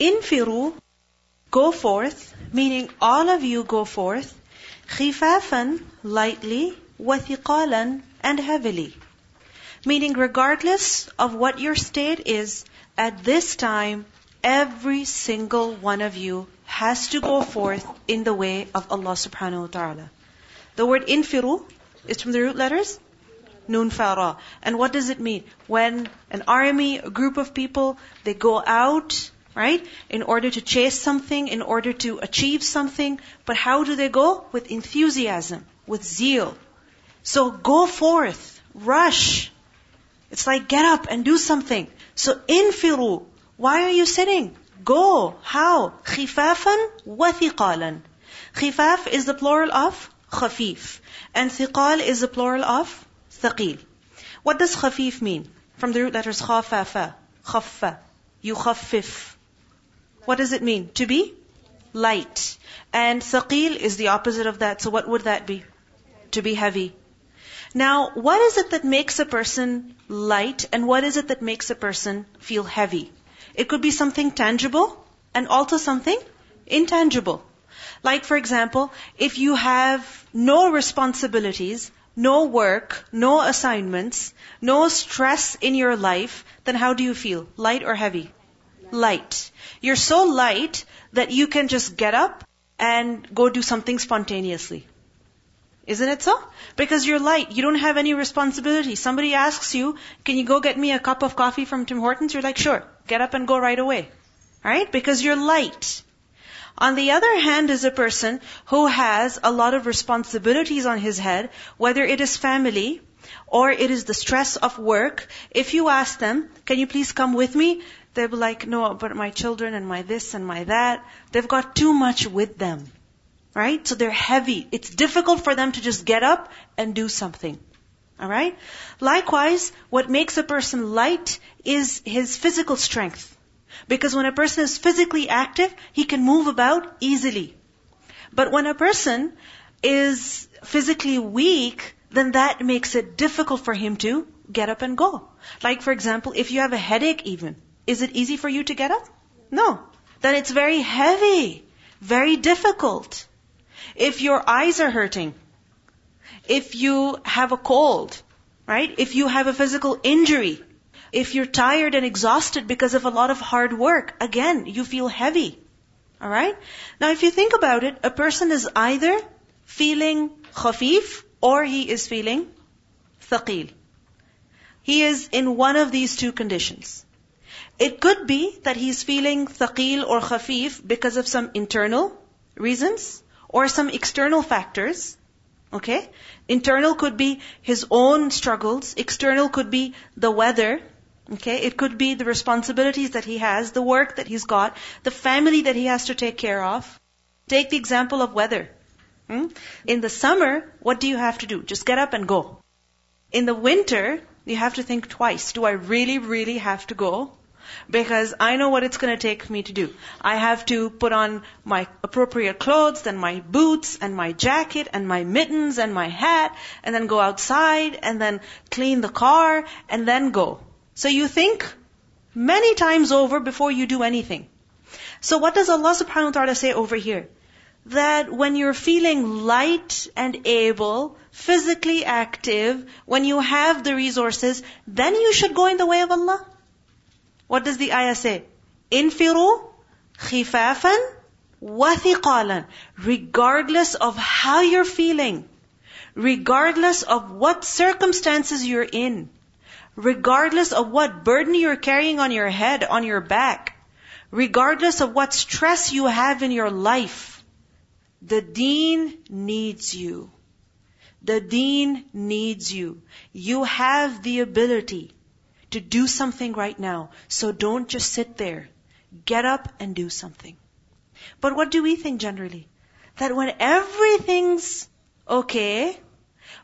Infiru, go forth, meaning all of you go forth, khifafan, lightly, wathiqalan, and heavily. Meaning regardless of what your state is, at this time, every single one of you has to go forth in the way of Allah subhanahu wa ta'ala. The word infiru is from the root letters Nun fara. And what does it mean? When an army, a group of people, they go out, right? In order to chase something, in order to achieve something. But how do they go? With enthusiasm, with zeal. So go forth, rush. It's like get up and do something. So infiru. Why are you sitting? Go. How? Khifafan wathiqalan. Khifaf is the plural of khafif. And thiqal is the plural of thaqil. What does khafif mean? From the root letters khafafa, khaffa, yukhaffif, what does it mean? To be light. And thaqil is the opposite of that. So what would that be? To be heavy. Now, what is it that makes a person light and what is it that makes a person feel heavy? It could be something tangible and also something intangible. Like, for example, if you have no responsibilities, no work, no assignments, no stress in your life, then how do you feel? Light or heavy? Light. You're so light that you can just get up and go do something spontaneously. Isn't it so? Because you're light. You don't have any responsibility. Somebody asks you, can you go get me a cup of coffee from Tim Hortons? You're like, sure. Get up and go right away. Right? Because you're light. On the other hand is a person who has a lot of responsibilities on his head, whether it is family or it is the stress of work. If you ask them, can you please come with me? They'll be like, no, but my children and my this and my that. They've got too much with them. Right? So they're heavy. It's difficult for them to just get up and do something. Alright? Likewise, what makes a person light is his physical strength. Because when a person is physically active, he can move about easily. But when a person is physically weak, then that makes it difficult for him to get up and go. Like for example, if you have a headache even, is it easy for you to get up? No. Then it's very heavy, very difficult. If your eyes are hurting, if you have a cold, right? If you have a physical injury, if you're tired and exhausted because of a lot of hard work, again, you feel heavy. Alright? Now if you think about it, a person is either feeling khafif or he is feeling thaqil. He is in one of these two conditions. It could be that he's feeling thaqil or khafif because of some internal reasons or some external factors. Okay? Internal could be his own struggles. External could be the weather Okay, it could be the responsibilities that he has, the work that he's got, the family that he has to take care of. Take the example of weather. Hmm? In the summer, what do you have to do? Just get up and go. In the winter, you have to think twice. Do I really, really have to go? Because I know what it's going to take me to do. I have to put on my appropriate clothes, then my boots, and my jacket, and my mittens, and my hat, and then go outside, and then clean the car, and then go. So you think many times over before you do anything. So what does Allah subhanahu wa ta'ala say over here? That when you're feeling light and able, physically active, when you have the resources, then you should go in the way of Allah. What does the ayah say? Infiru khifafan wathiqalan. Regardless of how you're feeling, regardless of what circumstances you're in, regardless of what burden you're carrying on your head, on your back, regardless of what stress you have in your life, the deen needs you. The deen needs you. You have the ability to do something right now. So don't just sit there. Get up and do something. But what do we think generally? That when everything's okay,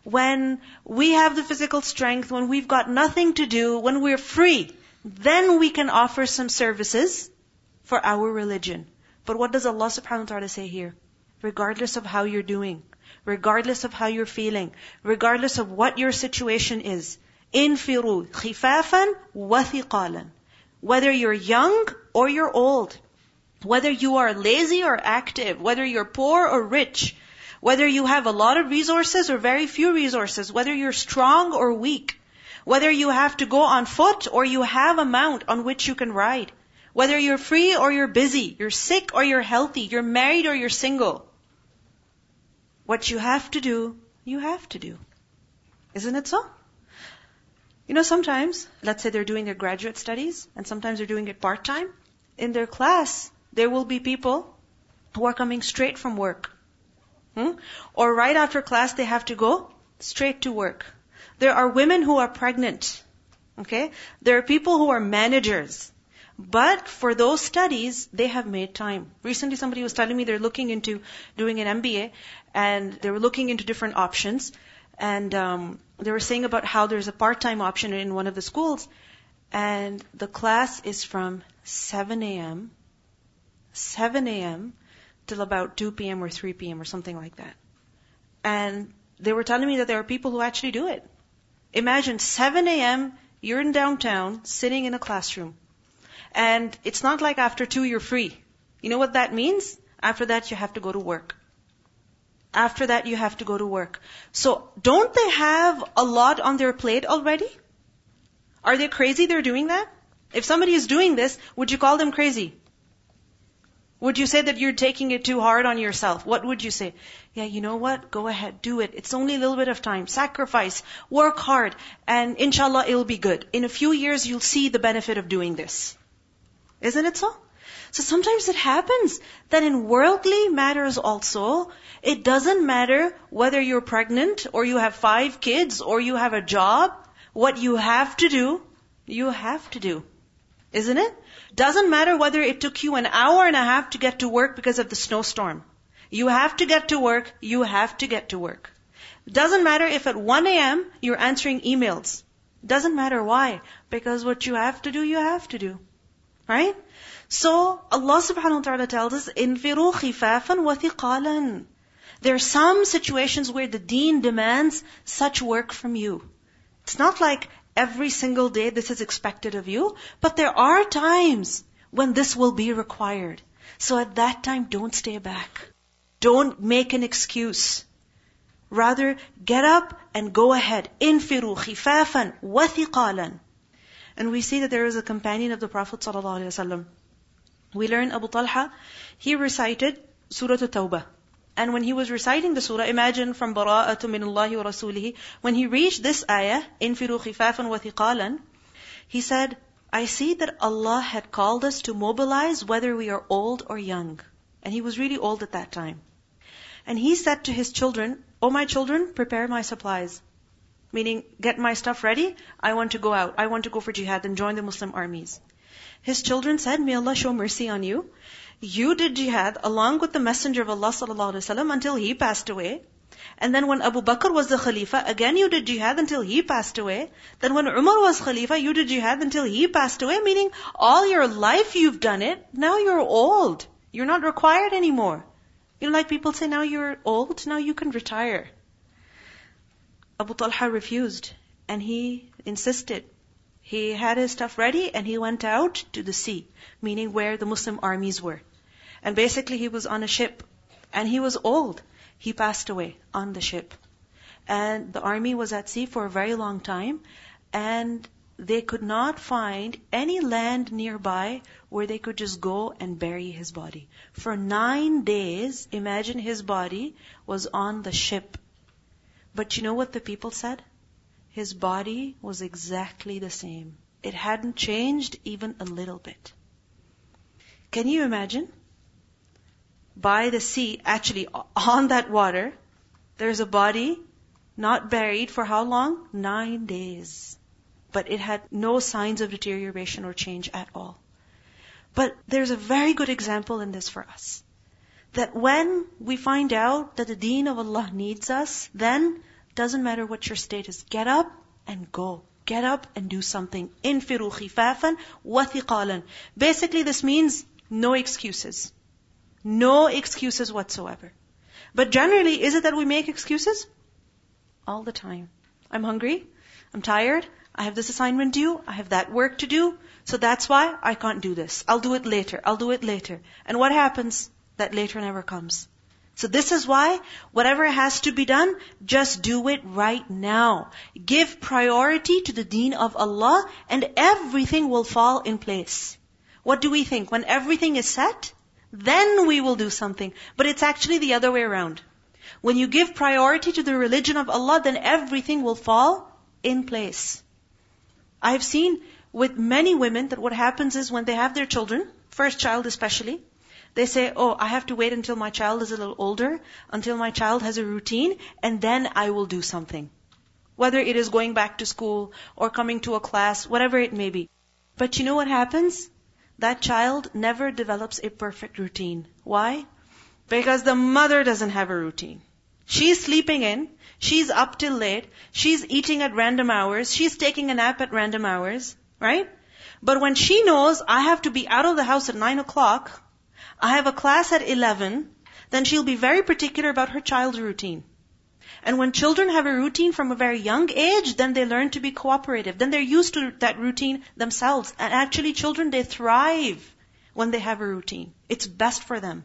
when we have the physical strength, when we've got nothing to do, when we're free, then we can offer some services for our religion. But what does Allah subhanahu wa ta'ala say here? Regardless of how you're doing, regardless of how you're feeling, regardless of what your situation is, khifafan wa thiqalan. Whether you're young or you're old, Whether you are lazy or active, whether you're poor or rich, whether you have a lot of resources or very few resources, whether you're strong or weak, whether you have to go on foot or you have a mount on which you can ride, whether you're free or you're busy, you're sick or you're healthy, you're married or you're single. What you have to do, you have to do. Isn't it so? You know, sometimes, let's say they're doing their graduate studies, and sometimes they're doing it part time. In their class, there will be people who are coming straight from work. Hmm? Or right after class, they have to go straight to work. There are women who are pregnant. Okay? There are people who are managers. But for those studies, they have made time. Recently somebody was telling me they're looking into doing an MBA and they were looking into different options. And um, they were saying about how there's a part-time option in one of the schools. And the class is from 7 a.m. 7 a.m. till about 2 p.m. or 3 p.m. or something like that. And they were telling me that there are people who actually do it. Imagine 7 a.m., you're in downtown, sitting in a classroom. And it's not like after 2 you're free. You know what that means? After that you have to go to work. After that you have to go to work. So don't they have a lot on their plate already? Are they crazy they're doing that? If somebody is doing this, would you call them crazy? Would you say that you're taking it too hard on yourself? What would you say? Yeah, you know what? Go ahead, do it. It's only a little bit of time. Sacrifice, work hard, and inshallah it'll be good. In a few years you'll see the benefit of doing this. Isn't it so? So sometimes it happens that in worldly matters also, it doesn't matter whether you're pregnant or you have five kids or you have a job. What you have to do, you have to do. Isn't it? Doesn't matter whether it took you an hour and a half to get to work because of the snowstorm. You have to get to work, you have to get to work. Doesn't matter if at 1 a.m. you're answering emails. Doesn't matter why. Because what you have to do, you have to do. Right? So, Allah subhanahu wa ta'ala tells us, انفروا خفافا وثقالا. There are some situations where the deen demands such work from you. It's not like every single day this is expected of you, but there are times when this will be required. So at that time, don't stay back. Don't make an excuse. Rather, get up and go ahead. Infiru khifafan wa thiqalan. And we see that there is a companion of the Prophet ﷺ. we learn Abu Talha, he recited Surah At-Tawbah. And when he was reciting the surah, imagine from bara'atu min Allahi wa rasulihi, when he reached this ayah, infiru khifafan wa thiqalan, he said, I see that Allah had called us to mobilize whether we are old or young. And he was really old at that time. And he said to his children, Oh my children, prepare my supplies. Meaning, get my stuff ready. I want to go out. I want to go for jihad and join the Muslim armies. His children said, May Allah show mercy on you. You did jihad along with the Messenger of Allah sallallahu alaihi wasallam until he passed away. And then when Abu Bakr was the Khalifa, again you did jihad until he passed away. Then when Umar was Khalifa, you did jihad until he passed away, meaning all your life you've done it, now you're old. You're not required anymore. You know, like people say, now you're old, now you can retire. Abu Talha refused, and he insisted. He had his stuff ready, and he went out to the sea, meaning where the Muslim armies were. And basically he was on a ship. And he was old. He passed away on the ship. And the army was at sea for a very long time. And they could not find any land nearby where they could just go and bury his body. For nine days, imagine his body was on the ship. But you know what the people said? His body was exactly the same. It hadn't changed even a little bit. Can you imagine? by the sea, actually on that water, there's a body not buried for how long? Nine days. But it had no signs of deterioration or change at all. But there's a very good example in this for us. That when we find out that the deen of Allah needs us, then doesn't matter what your status, get up and go. Get up and do something. Khifafan wa thiqalan. Basically this means no excuses. No excuses whatsoever. But generally, is it that we make excuses? All the time. I'm hungry. I'm tired. I have this assignment due, I have that work to do, so that's why I can't do this. I'll do it later, I'll do it later. And what happens? That later never comes. So this is why whatever has to be done, just do it right now. Give priority to the deen of Allah and everything will fall in place. What do we think? When everything is set, then we will do something. But it's actually the other way around. When you give priority to the religion of Allah, then everything will fall in place. I've seen with many women that what happens is when they have their children, first child especially, they say, oh, I have to wait until my child is a little older, until my child has a routine, and then I will do something. Whether it is going back to school or coming to a class, whatever it may be. But you know what happens? That child never develops a perfect routine. Why? Because the mother doesn't have a routine. She's sleeping in, she's up till late, she's eating at random hours, she's taking a nap at random hours, right? But when she knows I have to be out of the house at 9 o'clock, I have a class at 11, then she'll be very particular about her child's routine. And when children have a routine from a very young age, then they learn to be cooperative. Then they're used to that routine themselves. And actually children, they thrive when they have a routine. It's best for them.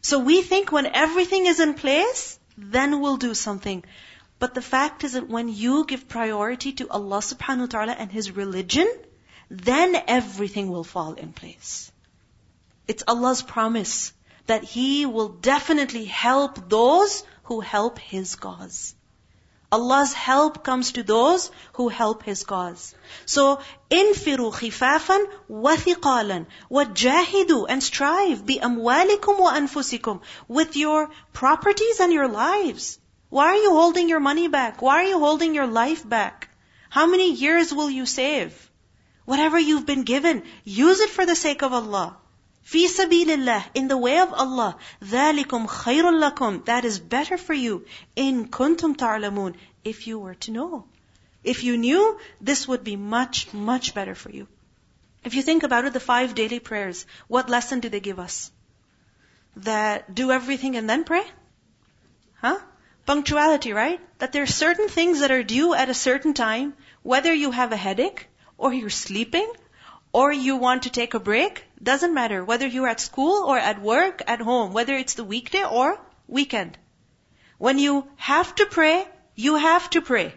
So we think when everything is in place, then we'll do something. But the fact is that when you give priority to Allah subhanahu wa ta'ala and His religion, then everything will fall in place. It's Allah's promise that He will definitely help those who help His cause. Allah's help comes to those who help His cause. So, infiru khifafan wa thiqalan wa jahidu and strive bi amwalikum wa anfusikum with your properties and your lives. Why are you holding your money back? Why are you holding your life back? How many years will you save? Whatever you've been given, use it for the sake of Allah. في سبيل الله, in the way of Allah, ذَلِكُمْ خَيْرٌ لَكُمْ That is better for you. إِن كُنْتُمْ تَعْلَمُونَ If you were to know. If you knew, this would be much, much better for you. If you think about it, the five daily prayers, what lesson do they give us? That do everything and then pray? Huh? Punctuality, right? That there are certain things that are due at a certain time, whether you have a headache, or you're sleeping, or you want to take a break, doesn't matter whether you're at school or at work, at home, whether it's the weekday or weekend. When you have to pray, you have to pray.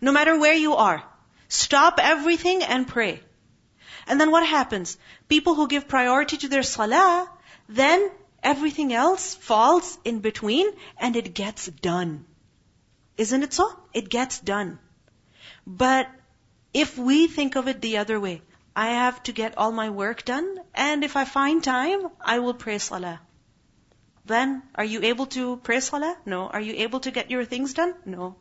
No matter where you are. Stop everything and pray. And then what happens? People who give priority to their salah, then everything else falls in between and it gets done. Isn't it so? It gets done. But if we think of it the other way, I have to get all my work done, and if I find time, I will pray salah. Then, are you able to pray salah? No. Are you able to get your things done? No.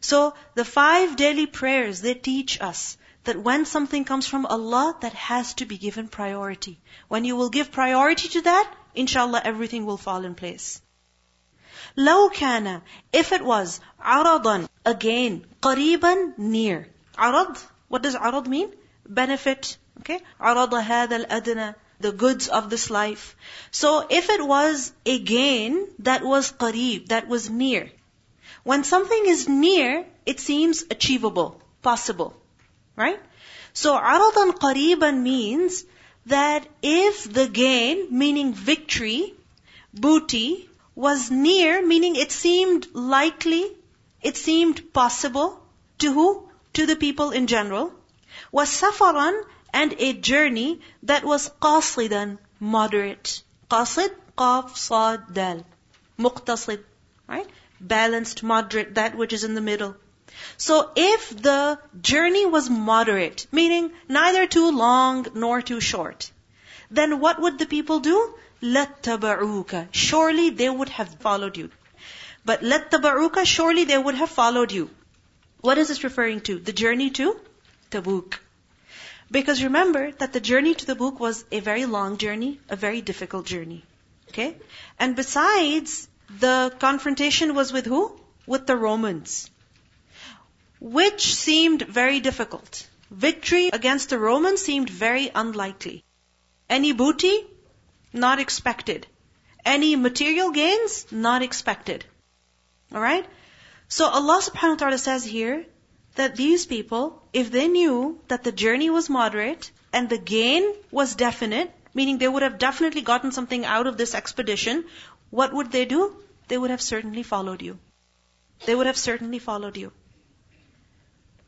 So, the five daily prayers, they teach us that when something comes from Allah, that has to be given priority. When you will give priority to that, inshallah everything will fall in place. لو كان, if it was, عرضا, again, قريبا, near. عرض, what does عرض mean? benefit, okay? عرض هذا الأدنى the goods of this life. So if it was a gain that was qareeb, that was near. When something is near, it seems achievable, possible. Right? So عرضا قريبا means that if the gain, meaning victory, booty, was near, meaning it seemed likely, it seemed possible, to who? To the people in general was safaran and a journey that was qasidan, moderate. Qasid, qaf, sad, dal. Muqtasid, right? Balanced, moderate, that which is in the middle. So if the journey was moderate, meaning neither too long nor too short, then what would the people do? لَتَّبَعُوكَ Surely they would have followed you. But لَتَّبَعُوكَ Surely they would have followed you. What is this referring to? The journey to Tabuk. Because remember that the journey to Tabuk was a very long journey, a very difficult journey. Okay? And besides, the confrontation was with who? With the Romans. Which seemed very difficult. Victory against the Romans seemed very unlikely. Any booty? Not expected. Any material gains? Not expected. Alright? So Allah subhanahu wa ta'ala says here that these people, if they knew that the journey was moderate and the gain was definite, meaning they would have definitely gotten something out of this expedition, what would they do? They would have certainly followed you. They would have certainly followed you.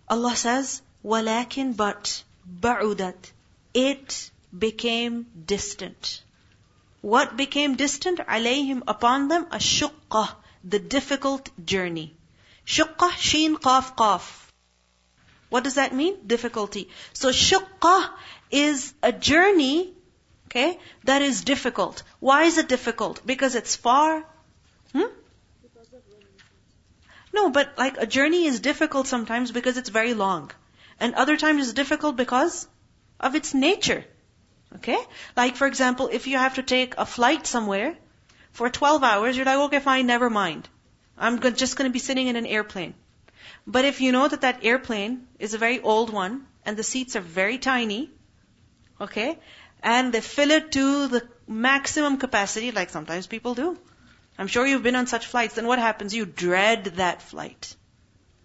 Allah says, وَلَكِنْ but بَعُدَتْ It became distant. What became distant? عَلَيْهِمْ Upon them, الشُّقَّةِ The difficult journey. شُقَّة, sheen, qaf, qaf. What does that mean? Difficulty. So shuqqah is a journey, okay, that is difficult. Why is it difficult? Because it's far. Hmm? No, but like a journey is difficult sometimes because it's very long. And other times it's difficult because of its nature. Okay? Like for example, if you have to take a flight somewhere for 12 hours, you're like, okay, fine, never mind. I'm just going to be sitting in an airplane. But if you know that that airplane is a very old one and the seats are very tiny, okay, and they fill it to the maximum capacity, like sometimes people do. I'm sure you've been on such flights, then what happens? You dread that flight.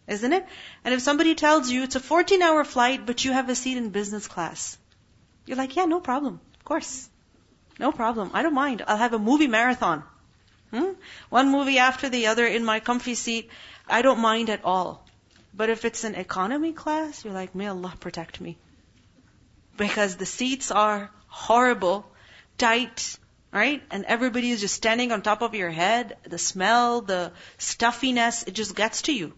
Isn't it? And if somebody tells you it's a 14 hour flight, but you have a seat in business class, you're like, yeah, no problem. Of course. No problem. I don't mind. I'll have a movie marathon. Hmm? One movie after the other in my comfy seat. I don't mind at all. But if it's an economy class, you're like, may Allah protect me. Because the seats are horrible, tight, right? And everybody is just standing on top of your head. The smell, the stuffiness, it just gets to you.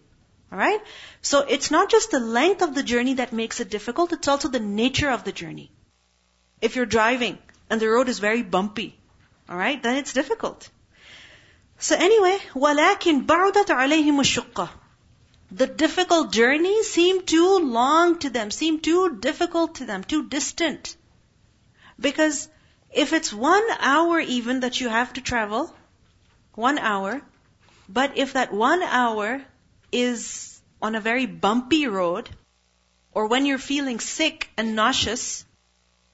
Alright? So it's not just the length of the journey that makes it difficult, it's also the nature of the journey. If you're driving and the road is very bumpy, alright, then it's difficult. So anyway, وَلَكِنْ بَعُدَتْ عَلَيْهِمُ الشُّقَّةِ the difficult journey seemed too long to them, seemed too difficult to them, too distant. Because if it's one hour even that you have to travel, one hour, but if that one hour is on a very bumpy road, or when you're feeling sick and nauseous,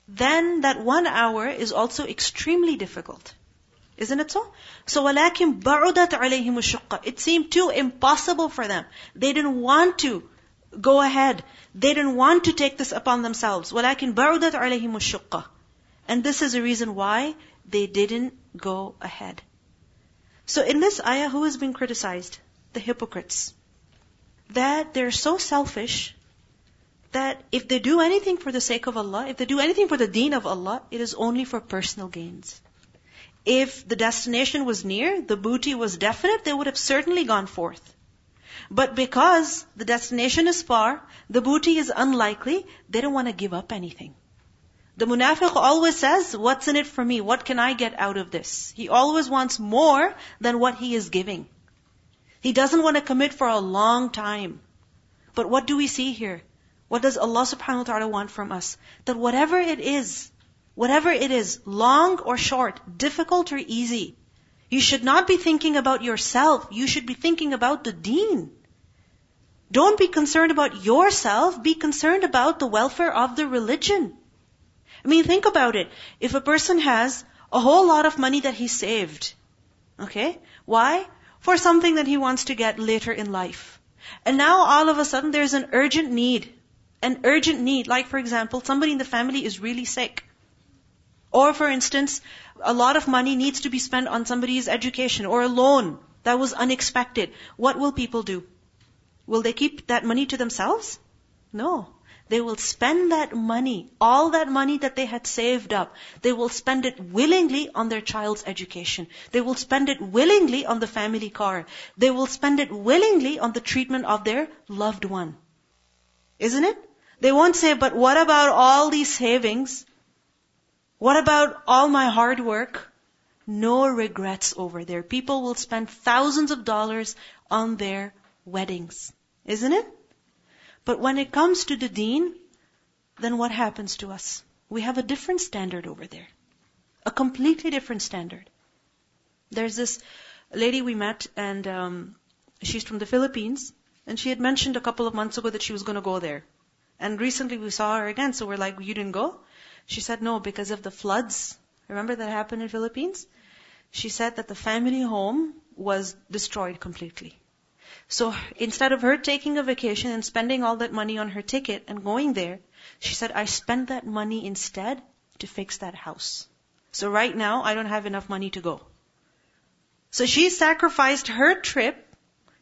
then that one hour is also extremely difficult. Isn't it so? So walakin ba'udat alayhim shukka. It seemed too impossible for them. They didn't want to go ahead. They didn't want to take this upon themselves. Walakin ba'udat alayhim shukka. And this is the reason why they didn't go ahead. So in this ayah, who has been criticized? The hypocrites. That they're so selfish that if they do anything for the sake of Allah, if they do anything for the deen of Allah, it is only for personal gains. If the destination was near, the booty was definite, they would have certainly gone forth. But because the destination is far, the booty is unlikely, they don't want to give up anything. The munafiq always says, what's in it for me? What can I get out of this? He always wants more than what he is giving. He doesn't want to commit for a long time. But what do we see here? What does Allah subhanahu wa ta'ala want from us? That whatever it is, Whatever it is, long or short, difficult or easy, you should not be thinking about yourself. You should be thinking about the deen. Don't be concerned about yourself. Be concerned about the welfare of the religion. I mean, think about it. If a person has a whole lot of money that he saved, okay? Why? For something that he wants to get later in life. And now all of a sudden there's an urgent need. An urgent need. Like for example, somebody in the family is really sick. Or for instance, a lot of money needs to be spent on somebody's education or a loan that was unexpected. What will people do? Will they keep that money to themselves? No. They will spend that money, all that money that they had saved up, they will spend it willingly on their child's education. They will spend it willingly on the family car. They will spend it willingly on the treatment of their loved one. Isn't it? They won't say, but what about all these savings? What about all my hard work? No regrets over there. People will spend thousands of dollars on their weddings. Isn't it? But when it comes to the deen, then what happens to us? We have a different standard over there. A completely different standard. There's this lady we met and um, she's from the Philippines and she had mentioned a couple of months ago that she was going to go there. And recently we saw her again, so we're like, you didn't go? She said no, because of the floods. Remember that happened in Philippines? She said that the family home was destroyed completely. So instead of her taking a vacation and spending all that money on her ticket and going there, she said, I spent that money instead to fix that house. So right now, I don't have enough money to go. So she sacrificed her trip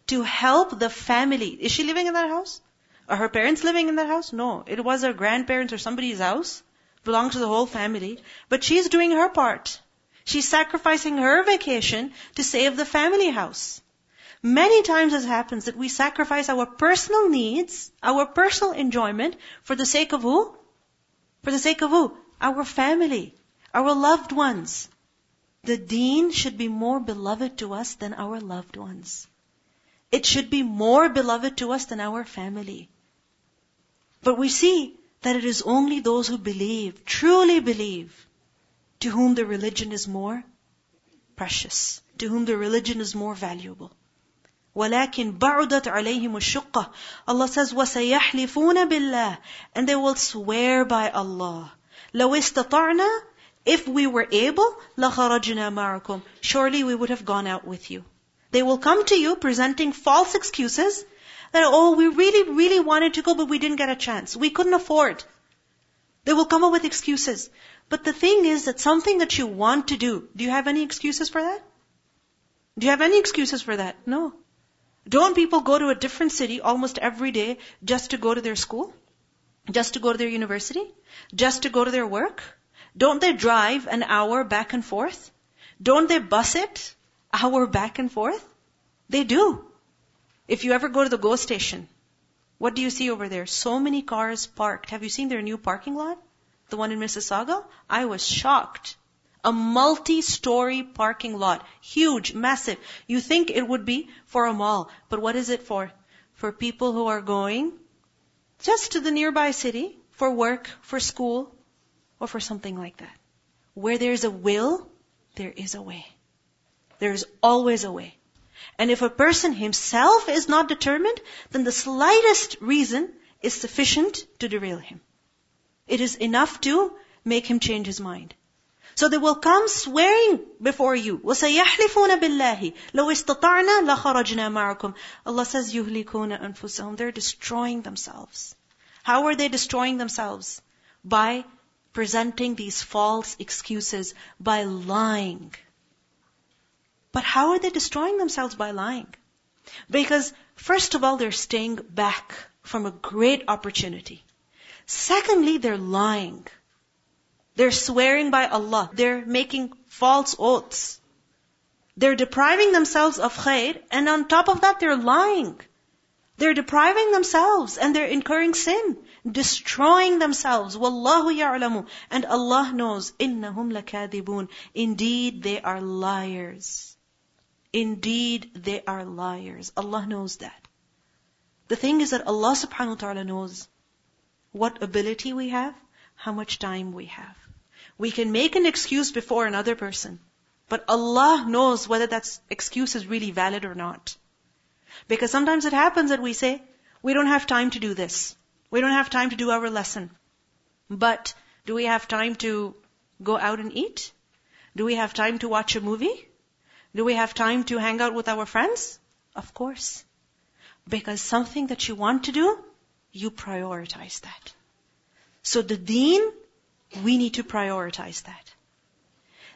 to help the family. Is she living in that house? Are her parents living in that house? No. It was her grandparents or somebody's house. Belonged to the whole family. But she's doing her part. She's sacrificing her vacation to save the family house. Many times it happens that we sacrifice our personal needs, our personal enjoyment for the sake of who? For the sake of who? Our family, our loved ones. The deen should be more beloved to us than our loved ones. It should be more beloved to us than our family. But we see that it is only those who believe, truly believe, to whom the religion is more precious, to whom the religion is more valuable. ولكن بعدت عليهم الشقة. Allah says, وسيحلفون بالله. And they will swear by Allah. لو استطعنا if we were able, لَخَرَجْنَا مَعَكُمْ Surely we would have gone out with you. They will come to you presenting false excuses that, oh, we really, really wanted to go, but we didn't get a chance. We couldn't afford. They will come up with excuses. But the thing is that something that you want to do, do you have any excuses for that? Do you have any excuses for that? No. Don't people go to a different city almost every day just to go to their school? Just to go to their university? Just to go to their work? Don't they drive an hour back and forth? Don't they bus it hour back and forth? They do. If you ever go to the GO station, what do you see over there? So many cars parked. Have you seen their new parking lot? The one in Mississauga? I was shocked. A multi-story parking lot. Huge, massive. You think it would be for a mall, but what is it for? For people who are going just to the nearby city for work, for school, or for something like that. Where there's a will, there is a way. There is always a way. And if a person himself is not determined, then the slightest reason is sufficient to derail him. It is enough to make him change his mind. So they will come swearing before you. وَسَيَحْلِفُونَ بِاللَّهِ لَوْ اسْتَطَعْنَا لَخَرَجْنَا مَعَكُمْ Allah says, يُهْلِكُونَ أَنفُسَهُمْ They're destroying themselves. How are they destroying themselves? By presenting these false excuses by lying. But how are they destroying themselves by lying? Because first of all, they're staying back from a great opportunity. Secondly, they're lying. They're swearing by Allah. They're making false oaths. They're depriving themselves of khair, and on top of that, they're lying. They're depriving themselves and they're incurring sin, destroying themselves. Wallahu ya'lamu. And Allah knows. Innahum lakadibun. Indeed, they are liars. Indeed, they are liars. Allah knows that. The thing is that Allah subhanahu wa ta'ala knows what ability we have, how much time we have. We can make an excuse before another person, but Allah knows whether that excuse is really valid or not. Because sometimes it happens that we say, we don't have time to do this. We don't have time to do our lesson. But do we have time to go out and eat? Do we have time to watch a movie? Do we have time to hang out with our friends? Of course. Because something that you want to do, you prioritize that. So the deen, we need to prioritize that.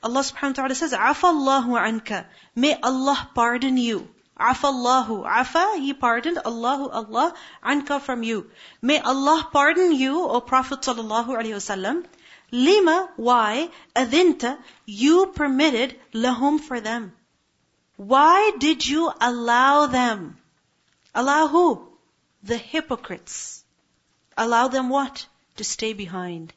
Allah subhanahu wa ta'ala says, Afallahu anka. May Allah pardon you. Afallahu. Afa, He pardoned. Allahu, Allah, anka from you. May Allah pardon you, O Prophet sallallahu alayhi wasallam. Lima, why? Adinta, you permitted lahum for them. Why did you allow them? Allow who? The hypocrites. Allow them what? To stay behind.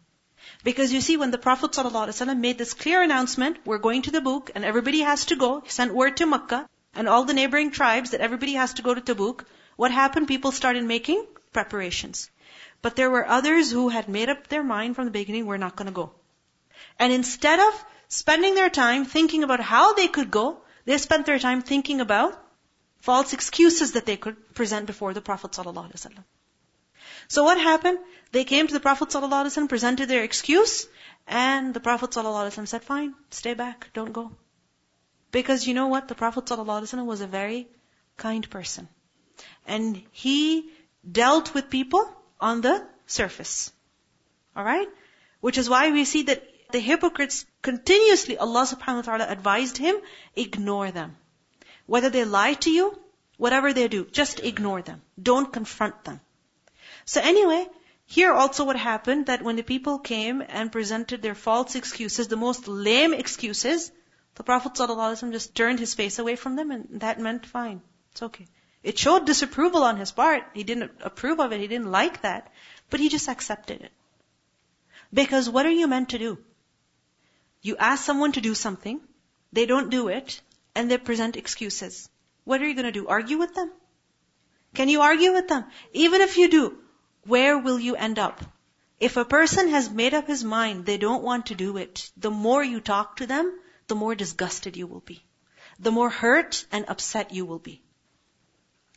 Because you see, when the Prophet ﷺ made this clear announcement, we're going to Tabuk, and everybody has to go, he sent word to Makkah, and all the neighboring tribes that everybody has to go to Tabuk, what happened? People started making preparations. But there were others who had made up their mind from the beginning, we're not to go. And instead of spending their time thinking about how they could go, they spent their time thinking about false excuses that they could present before the Prophet ﷺ. So what happened? They came to the Prophet ﷺ, presented their excuse, and the Prophet ﷺ said, fine, stay back, don't go. Because you know what? The Prophet ﷺ was a very kind person. and he dealt with people on the surface. Alright? Which is why we see that the hypocrites continuously, Allah subhanahu wa ta'ala advised him, ignore them. Whether they lie to you, whatever they do, just ignore them. Don't confront them. So anyway, here also what happened that when the people came and presented their false excuses, the most lame excuses, the Prophet just turned his face away from them and that meant fine. It's okay. It showed disapproval on his part. He didn't approve of it. He didn't like that. But he just accepted it. Because what are you meant to do? You ask someone to do something, they don't do it, and they present excuses. What are you going to do? Argue with them? Can you argue with them? Even if you do, where will you end up? If a person has made up his mind they don't want to do it, the more you talk to them, the more disgusted you will be. The more hurt and upset you will be.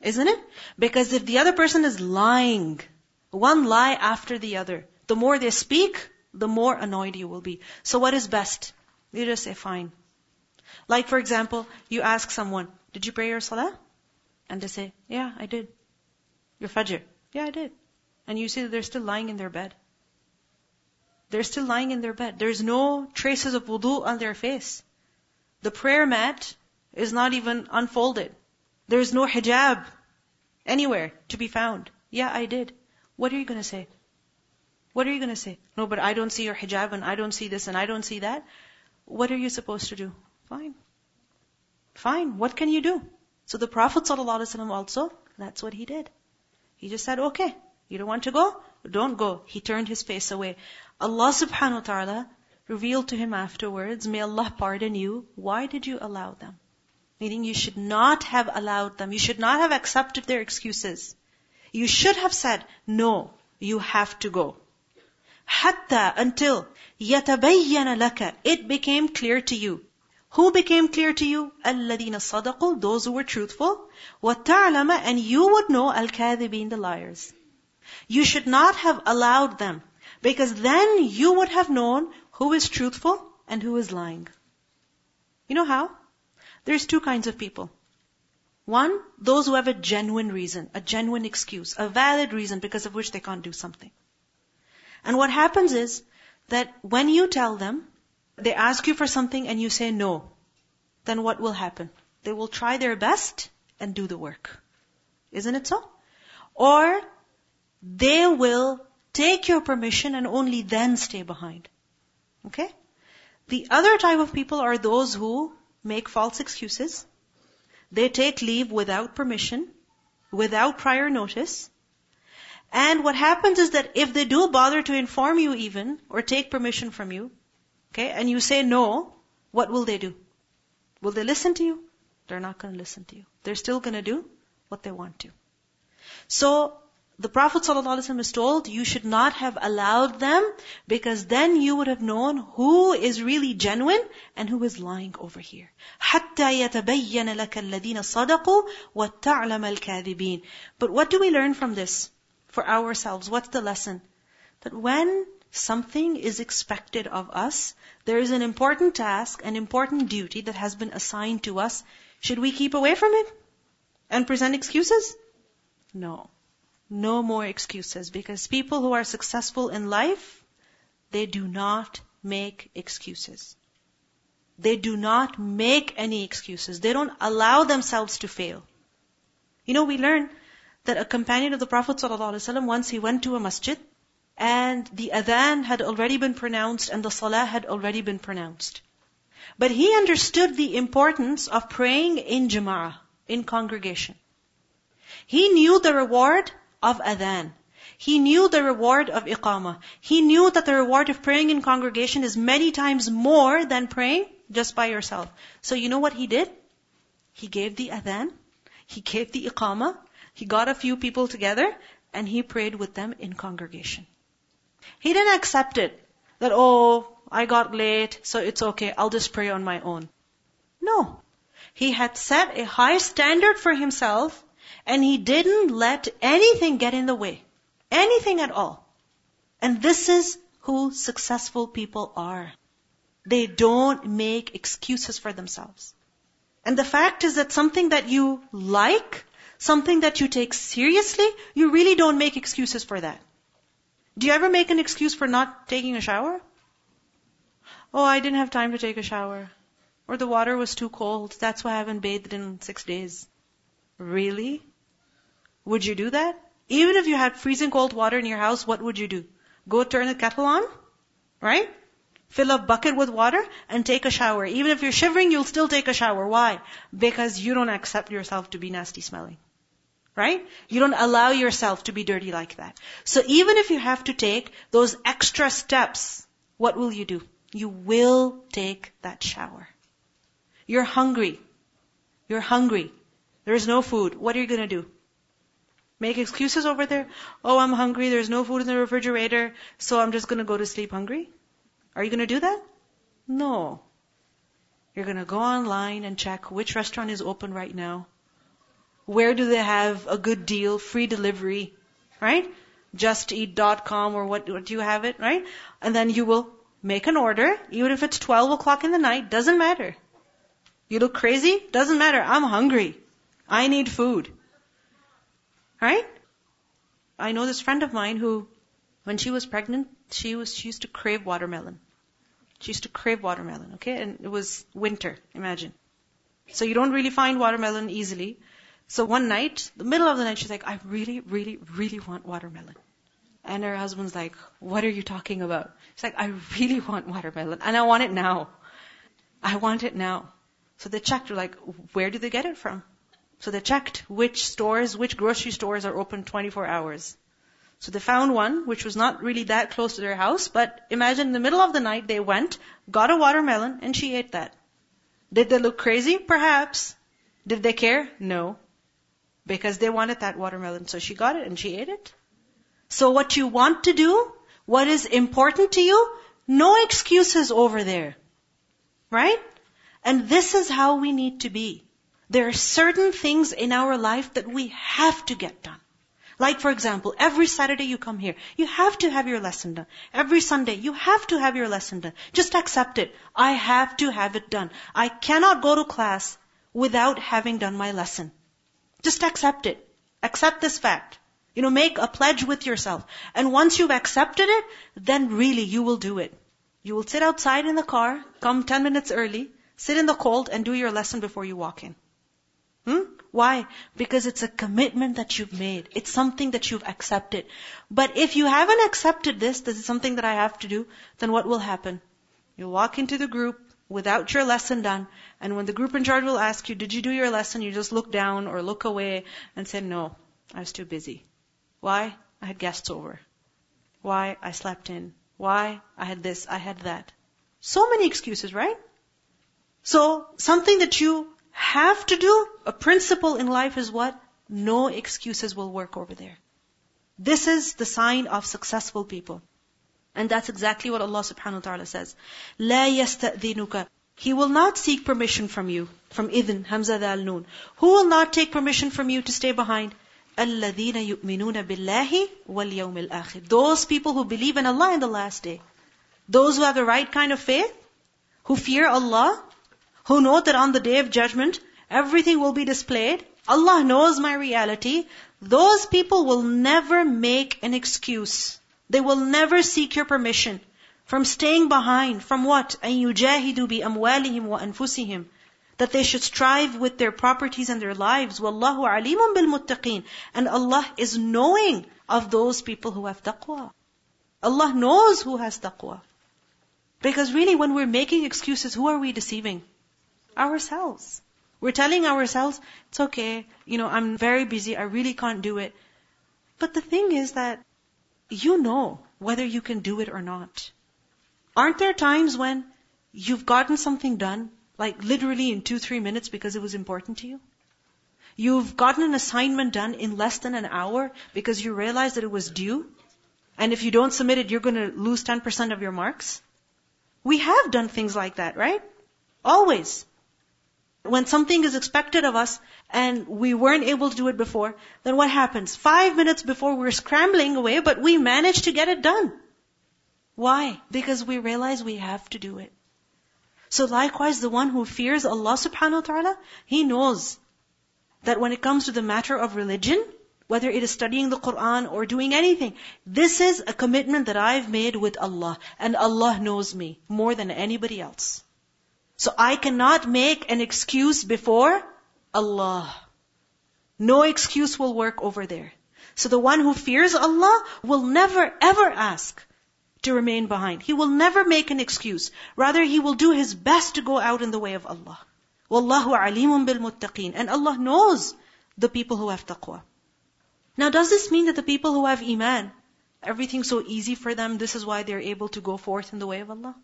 Isn't it? Because if the other person is lying, one lie after the other, the more they speak, the more annoyed you will be. So what is best? You just say, fine. Like for example, you ask someone, did you pray your salah? And they say, yeah, I did. Your fajr? Yeah, I did. And you see that they're still lying in their bed. They're still lying in their bed. There's no traces of wudu on their face. The prayer mat is not even unfolded. There's no hijab anywhere to be found. Yeah, I did. What are you going to say? What are you going to say? No, but I don't see your hijab and I don't see this and I don't see that. What are you supposed to do? Fine. Fine. What can you do? So the Prophet ﷺ also, that's what he did. He just said, okay, you don't want to go? Don't go. He turned his face away. Allah subhanahu wa ta'ala revealed to him afterwards, may Allah pardon you. Why did you allow them? Meaning you should not have allowed them. You should not have accepted their excuses. You should have said, no, you have to go. Hatta until يتبين لك It became clear to you. Who became clear to you? الذين sadaqu, those who were truthful. Wata'lama, and you would know al-kadhibin, the liars. You should not have allowed them, because then you would have known who is truthful and who is lying. You know how? There's two kinds of people. One, those who have a genuine reason, a genuine excuse, a valid reason because of which they can't do something. And what happens is that when you tell them, they ask you for something and you say no, then what will happen? They will try their best and do the work. Isn't it so? Or they will take your permission and only then stay behind. Okay? The other type of people are those who make false excuses. They take leave without permission, without prior notice, and what happens is that if they do bother to inform you even, or take permission from you, okay, and you say no, what will they do? Will they listen to you? They're not going to listen to you. They're still going to do what they want to. So, the Prophet ﷺ is told, you should not have allowed them, because then you would have known who is really genuine and who is lying over here. حَتَّى يَتَبَيَّنَ لَكَ الَّذِينَ صَدَقُوا وَالتَّعْلَمَ الْكَاذِبِينَ But what do we learn from this? For ourselves. What's the lesson? That when something is expected of us, there is an important task, an important duty that has been assigned to us. Should we keep away from it? And present excuses? No. No more excuses because people who are successful in life, they do not make excuses. They do not make any excuses. They don't allow themselves to fail. You know, we learn that a companion of the Prophet ﷺ, once he went to a masjid, and the adhan had already been pronounced and the salah had already been pronounced. But he understood the importance of praying in jama'ah, in congregation. He knew the reward of adhan. He knew the reward of iqamah. He knew that the reward of praying in congregation is many times more than praying just by yourself. So you know what he did? He gave the adhan, he gave the iqamah, he got a few people together and he prayed with them in congregation. He didn't accept it that, oh, I got late, so it's okay, I'll just pray on my own. No. He had set a high standard for himself and he didn't let anything get in the way. Anything at all. And this is who successful people are. They don't make excuses for themselves. And the fact is that something that you like something that you take seriously, you really don't make excuses for that. Do you ever make an excuse for not taking a shower? Oh, I didn't have time to take a shower. Or the water was too cold. That's why I haven't bathed in six days. Really? Would you do that? Even if you had freezing cold water in your house, what would you do? Go turn the kettle on? Right? Fill a bucket with water and take a shower. Even if you're shivering, you'll still take a shower. Why? Because you don't accept yourself to be nasty smelling. Right? You don't allow yourself to be dirty like that. So even if you have to take those extra steps, what will you do? You will take that shower. You're hungry. You're hungry. There's no food. What are you to do? Make excuses over there? Oh, I'm hungry. There's no food in the refrigerator. So I'm just to go to sleep hungry? Are you to do that? No. You're to go online and check which restaurant is open right now. Where do they have a good deal, free delivery, right? JustEat.com or what, what do you have it, right? And then you will make an order, even if it's 12 o'clock in the night, doesn't matter. You look crazy? Doesn't matter. I'm hungry. I need food. Right? I know this friend of mine who, when she was pregnant, she was, she used to crave watermelon. She used to crave watermelon, okay? And it was winter, imagine. So you don't really find watermelon easily. So one night, the middle of the night, she's like, I really, really, really want watermelon. And her husband's like, what are you talking about? She's like, I really want watermelon and I want it now. I want it now. So they checked, like, where do they get it from? So they checked which stores, which grocery stores are open 24 hours. So they found one, which was not really that close to their house, but imagine in the middle of the night they went, got a watermelon, and she ate that. Did they look crazy? Perhaps. Did they care? No. Because they wanted that watermelon, so she got it and she ate it. So what you want to do, what is important to you, no excuses over there. Right? And this is how we need to be. There are certain things in our life that we have to get done. Like for example, every Saturday you come here, you have to have your lesson done. Every Sunday, you have to have your lesson done. Just accept it. I have to have it done. I cannot go to class without having done my lesson. Just accept it. Accept this fact. You know, make a pledge with yourself. And once you've accepted it, then really you will do it. You will sit outside in the car, come 10 minutes early, Sit in the cold and do your lesson before you walk in. Hmm? Why? Because it's a commitment that you've made. It's something that you've accepted. But if you haven't accepted this, this is something that I have to do, then what will happen? You'll walk into the group without your lesson done, and when the group in charge will ask you, did you do your lesson? You just look down or look away and say, no, I was too busy. Why? I had guests over. Why? I slept in. Why? I had this, I had that. So many excuses, right? So, something that you have to do, a principle in life is what? No excuses will work over there. This is the sign of successful people. And that's exactly what Allah subhanahu wa ta'ala says. لا يستأذنك He will not seek permission from you. From idn, Hamza al noon. Who will not take permission from you to stay behind? الذين يؤمنون بالله واليوم الآخر. Those people who believe in Allah in the last day. Those who have the right kind of faith, who fear Allah, who know that on the day of judgment, everything will be displayed. Allah knows my reality. Those people will never make an excuse. They will never seek your permission from staying behind. From what? أَن يُجَاهِدُوا بِأَمْوَالِهِمْ وَأَنفُسِهِمْ That they should strive with their properties and their lives. وَاللَّهُ عَلِيمٌ بِالْمُتَّقِينَ And Allah is knowing of those people who have taqwa. Allah knows who has taqwa. Because really when we're making excuses, who are we deceiving? Ourselves. We're telling ourselves, it's okay, you know, I'm very busy, I really can't do it. But the thing is that you know whether you can do it or not. Aren't there times when you've gotten something done, like literally in two, three minutes because it was important to you? You've gotten an assignment done in less than an hour because you realized that it was due. And if you don't submit it, you're to lose 10% of your marks. We have done things like that, right? Always. When something is expected of us and we weren't able to do it before, then what happens? Five minutes before we're scrambling away, but we manage to get it done. Why? Because we realize we have to do it. So likewise, the one who fears Allah subhanahu wa ta'ala, he knows that when it comes to the matter of religion, whether it is studying the Quran or doing anything, this is a commitment that I've made with Allah, and Allah knows me more than anybody else. So I cannot make an excuse before Allah. No excuse will work over there. So the one who fears Allah will never ever ask to remain behind. He will never make an excuse. Rather, he will do his best to go out in the way of Allah. Wallahu alimun bil muttaqeen. And Allah knows the people who have taqwa. Now, does this mean that the people who have iman, everything's so easy for them, this is why they're able to go forth in the way of Allah?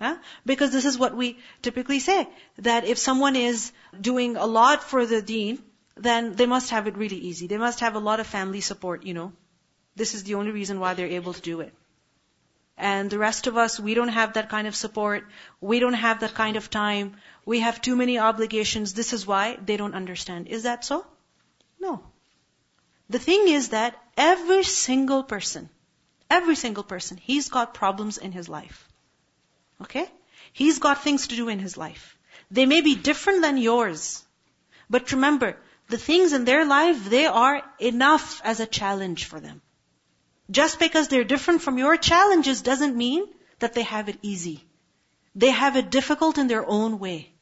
Huh? Because this is what we typically say, that if someone is doing a lot for the deen, then they must have it really easy. They must have a lot of family support, you know. This is the only reason why they're able to do it. And the rest of us, we don't have that kind of support. We don't have that kind of time. We have too many obligations. This is why they don't understand. Is that so? No. The thing is that every single person, every single person, he's got problems in his life. Okay? He's got things to do in his life. They may be different than yours. But remember, the things in their life, they are enough as a challenge for them. Just because they're different from your challenges doesn't mean that they have it easy. They have it difficult in their own way.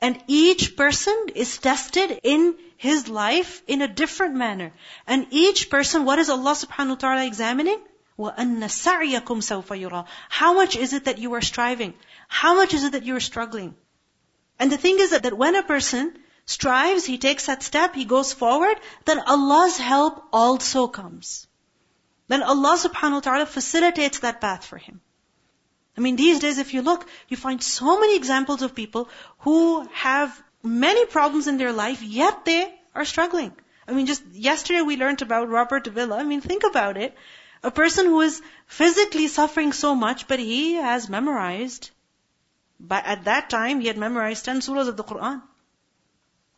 And each person is tested in his life in a different manner. And each person, what is Allah subhanahu wa ta'ala examining? وَأَنَّ سَعْيَكُمْ سَوْفَ يُرَى How much is it that you are striving? How much is it that you are struggling? And the thing is that, that when a person strives, he takes that step, he goes forward, then Allah's help also comes. Then Allah subhanahu wa ta'ala facilitates that path for him. I mean, these days if you look, you find so many examples of people who have many problems in their life, yet they are struggling. I mean, just yesterday we learned about Robert Villa. I mean, think about it. A person who is physically suffering so much, but he has memorized. But at that time, he had memorized 10 surahs of the Quran.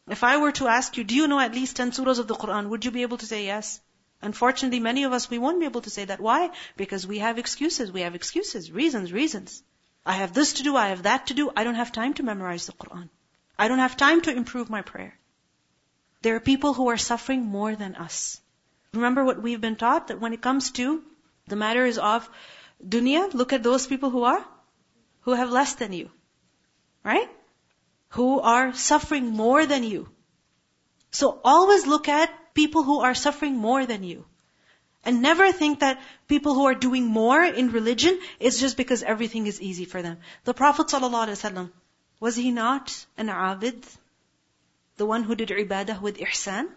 If I were to ask you, do you know at least 10 surahs of the Quran? Would you be able to say yes? Unfortunately, many of us, we won't be able to say that. Why? Because we have excuses. We have excuses, reasons, reasons. I have this to do, I have that to do. I don't have time to memorize the Quran. I don't have time to improve my prayer. There are people who are suffering more than us. Remember what we've been taught that when it comes to the matters of dunya, look at those people who are, who have less than you. Right? Who are suffering more than you. So always look at people who are suffering more than you. And never think that people who are doing more in religion is just because everything is easy for them. The Prophet ﷺ, was he not an abid? The one who did ibadah with ihsan?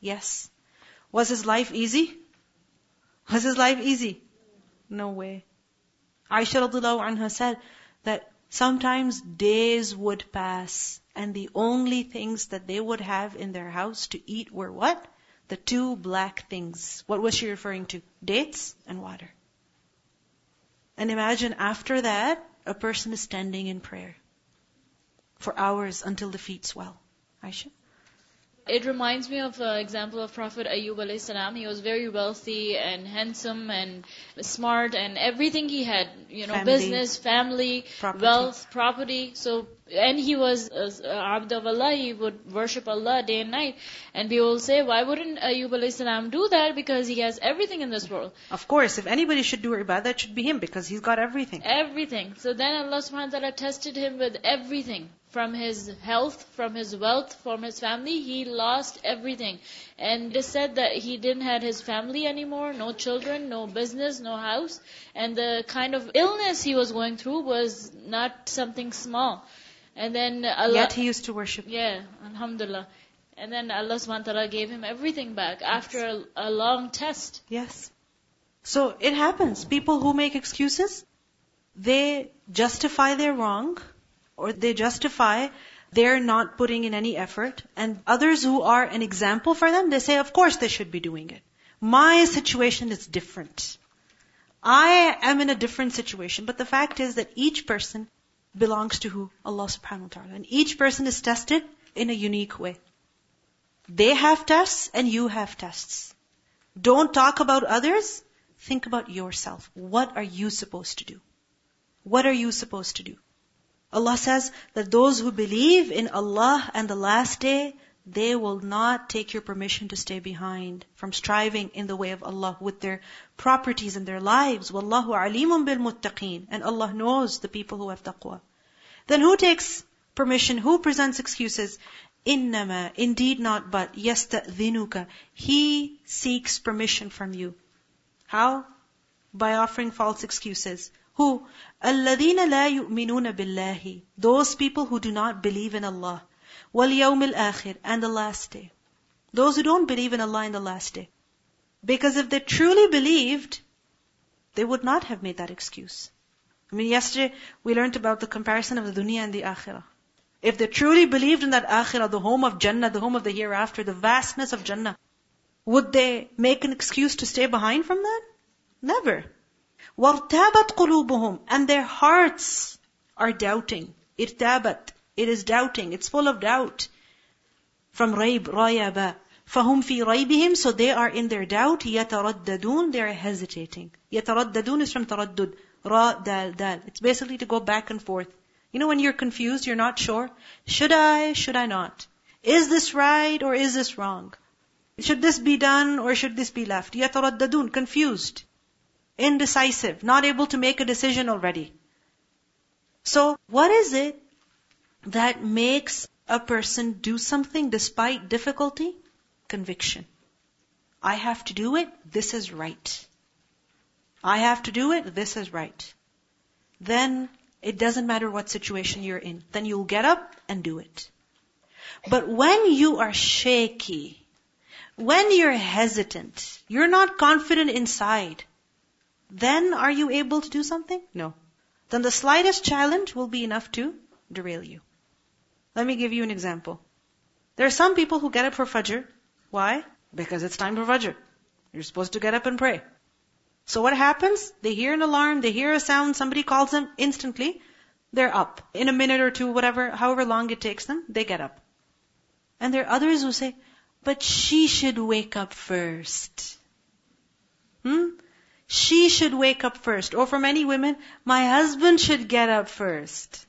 Yes. Was his life easy? Was his life easy? No way. Aisha radiallahu anha said that sometimes days would pass and the only things that they would have in their house to eat were what? the two black things. What was she referring to? Dates and water. And imagine after that, a person is standing in prayer for hours until the feet swell. Aisha? It reminds me of the example of Prophet Ayub alayhi salam. He was very wealthy and handsome and smart and everything he had, you know, family, business, family, property. wealth, property. So, and he was uh, abd of Allah. He would worship Allah day and night. And people will say, why wouldn't Ayyub alayhi salam do that? Because he has everything in this world. Of course, if anybody should do ibadah, that should be him because he's got everything. Everything. So then Allah subhanahu wa ta'ala tested him with everything from his health, from his wealth, from his family. He lost everything. And is said that he didn't have his family anymore, no children, no business, no house. And the kind of illness he was going through was not something small. And then Allah... Yet he used to worship. Yeah, alhamdulillah. And then Allah subhanahu wa ta'ala gave him everything back after a, a long test. Yes. So it happens. People who make excuses, they justify their wrong or they justify their not putting in any effort. And others who are an example for them, they say, of course they should be doing it. My situation is different. I am in a different situation. But the fact is that each person belongs to who? Allah subhanahu wa ta'ala. And each person is tested in a unique way. They have tests and you have tests. Don't talk about others. Think about yourself. What are you supposed to do? What are you supposed to do? Allah says that those who believe in Allah and the last day, they will not take your permission to stay behind from striving in the way of Allah with their properties and their lives. Wallahu alimun bil muttaqeen. And Allah knows the people who have taqwa. Then who takes permission? Who presents excuses? Innama, indeed not but, yasta'dhinuka. He seeks permission from you. How? By offering false excuses. Who? الَّذِينَ لَا يُؤْمِنُونَ بِاللَّهِ Those people who do not believe in Allah. وَالْيَوْمِ الْآخِرِ And the last day. Those who don't believe in Allah in the last day. Because if they truly believed, they would not have made that excuse. I mean, yesterday we learned about the comparison of the dunya and the akhirah. If they truly believed in that akhirah, the home of Jannah, the home of the hereafter, the vastness of Jannah, would they make an excuse to stay behind from that? Never. وَارْتَابَتْ قُلُوبُهُمْ And their hearts are doubting. Irtabat. It is doubting. It's full of doubt. From raib, rayaba. فَهُمْ فِي رَيْبِهِمْ So they are in their doubt. يَتَرَدَّدُونَ They are hesitating. يَتَرَدَّدُونَ is from taraddud. Ra, dal, dal. It's basically to go back and forth. You know when you're confused, you're not sure? Should I, should I not? Is this right or is this wrong? Should this be done or should this be left? يَتَرَدَّدُونَ Confused. Indecisive. Not able to make a decision already. So, what is it that makes a person do something despite difficulty? Conviction. I have to do it, this is right. I have to do it, this is right. Then it doesn't matter what situation you're in. Then you'll get up and do it. But when you are shaky, when you're hesitant, you're not confident inside, then are you able to do something? No. Then the slightest challenge will be enough to derail you. Let me give you an example. There are some people who get up for Fajr. Why? Because it's time for Fajr. You're supposed to get up and pray. So what happens? They hear an alarm, they hear a sound, somebody calls them instantly. They're up. In a minute or two, whatever, however long it takes them, they get up. And there are others who say, but she should wake up first. Hmm? She should wake up first. Or for many women, my husband should get up first.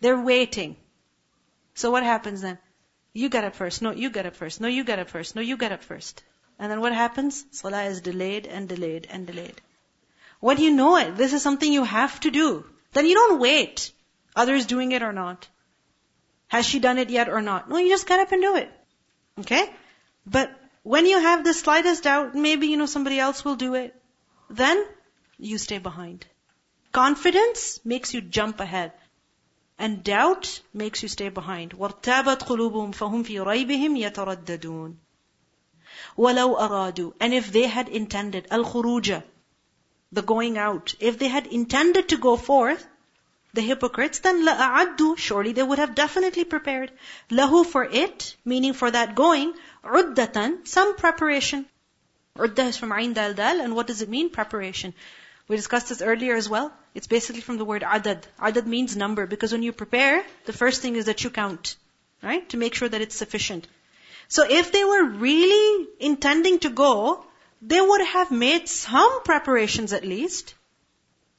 They're waiting. So what happens then? You get up first. No, you get up first. No, you get up first. No, you get up first. And then what happens? Salah is delayed and delayed and delayed. When you know it, this is something you have to do. Then you don't wait. Others doing it or not. Has she done it yet or not? No, you just get up and do it. Okay? But when you have the slightest doubt, maybe, you know, somebody else will do it, then you stay behind. Confidence makes you jump ahead. And doubt makes you stay behind. وَارْتَابَتْ قُلُوبُهُمْ فَهُمْ فِي رَيْبِهِمْ يَتَرَدَّدُونَ وَلَوْ أَرَادُوا And if they had intended, al-khuruja, the going out, if they had intended to go forth, the hypocrites, then لَأَعَدُّوا Surely they would have definitely prepared. Lahu for it, meaning for that going, عُدَّةً Some preparation. Udda is from Ain Dal Dal, and what does it mean? Preparation. We discussed this earlier as well. It's basically from the word adad. Adad means number, because when you prepare, the first thing is that you count, right? To make sure that it's sufficient. So if they were really intending to go, they would have made some preparations at least.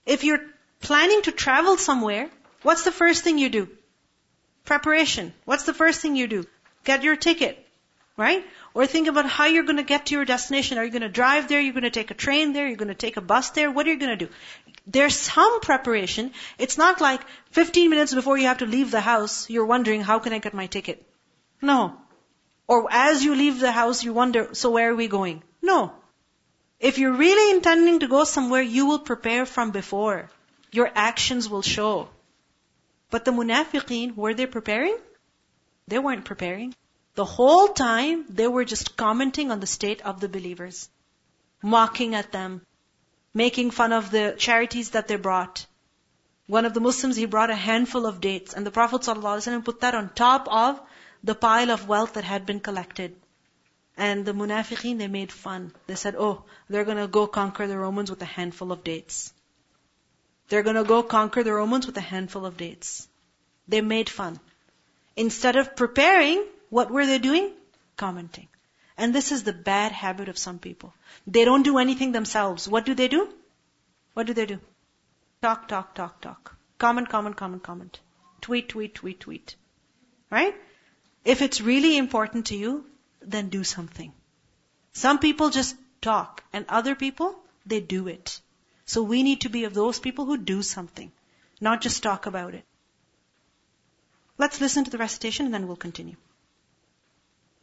If you're planning to travel somewhere, what's the first thing you do? Preparation. What's the first thing you do? Get your ticket, right? Or think about how you're going to get to your destination. Are you going to drive there? You're going to take a train there? You're going to take a bus there? What are you going to do? There's some preparation. It's not like 15 minutes before you have to leave the house, you're wondering, how can I get my ticket? No. Or as you leave the house, you wonder, so where are we going? No. If you're really intending to go somewhere, you will prepare from before. Your actions will show. But the munafiqeen, were they preparing? They weren't preparing. The whole time, they were just commenting on the state of the believers. Mocking at them. Making fun of the charities that they brought. One of the Muslims, he brought a handful of dates, and the Prophet ﷺ put that on top of the pile of wealth that had been collected. And the munafiqeen, they made fun. They said, oh, they're gonna go conquer the Romans with a handful of dates. They're gonna go conquer the Romans with a handful of dates. They made fun. Instead of preparing, what were they doing? Commenting. And this is the bad habit of some people. They don't do anything themselves. What do they do? What do they do? Talk, talk, talk, talk. Comment, comment, comment, comment. Tweet, tweet, tweet, tweet. Right? If it's really important to you, then do something. Some people just talk, and other people, they do it. So we need to be of those people who do something, not just talk about it. Let's listen to the recitation and then we'll continue.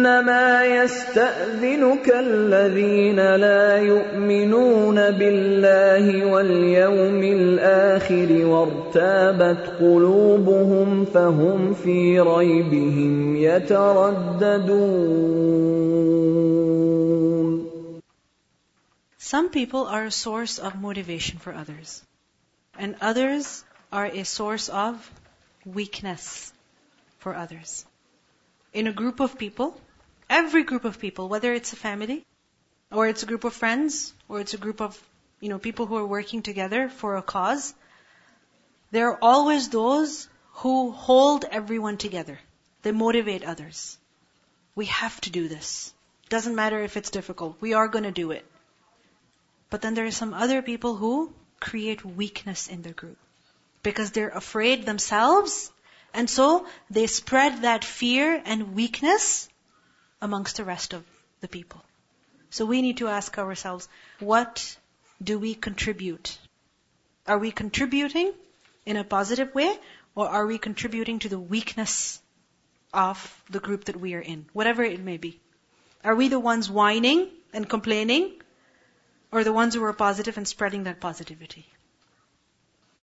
انما يستاذنك الذين لا يؤمنون بالله واليوم الآخر وارتابت قلوبهم فهم في ريبهم يترددون Some people are a source of motivation for others and others are a source of weakness for others in a group of people, every group of people, whether it's a family, or it's a group of friends, or it's a group of, you know, people who are working together for a cause, there are always those who hold everyone together. They motivate others. We have to do this. Doesn't matter if it's difficult. We are going to do it. But then there are some other people who create weakness in their group. Because they're afraid themselves and so they spread that fear and weakness amongst the rest of the people. So we need to ask ourselves, what do we contribute? Are we contributing in a positive way or are we contributing to the weakness of the group that we are in, whatever it may be? Are we the ones whining and complaining or the ones who are positive and spreading that positivity?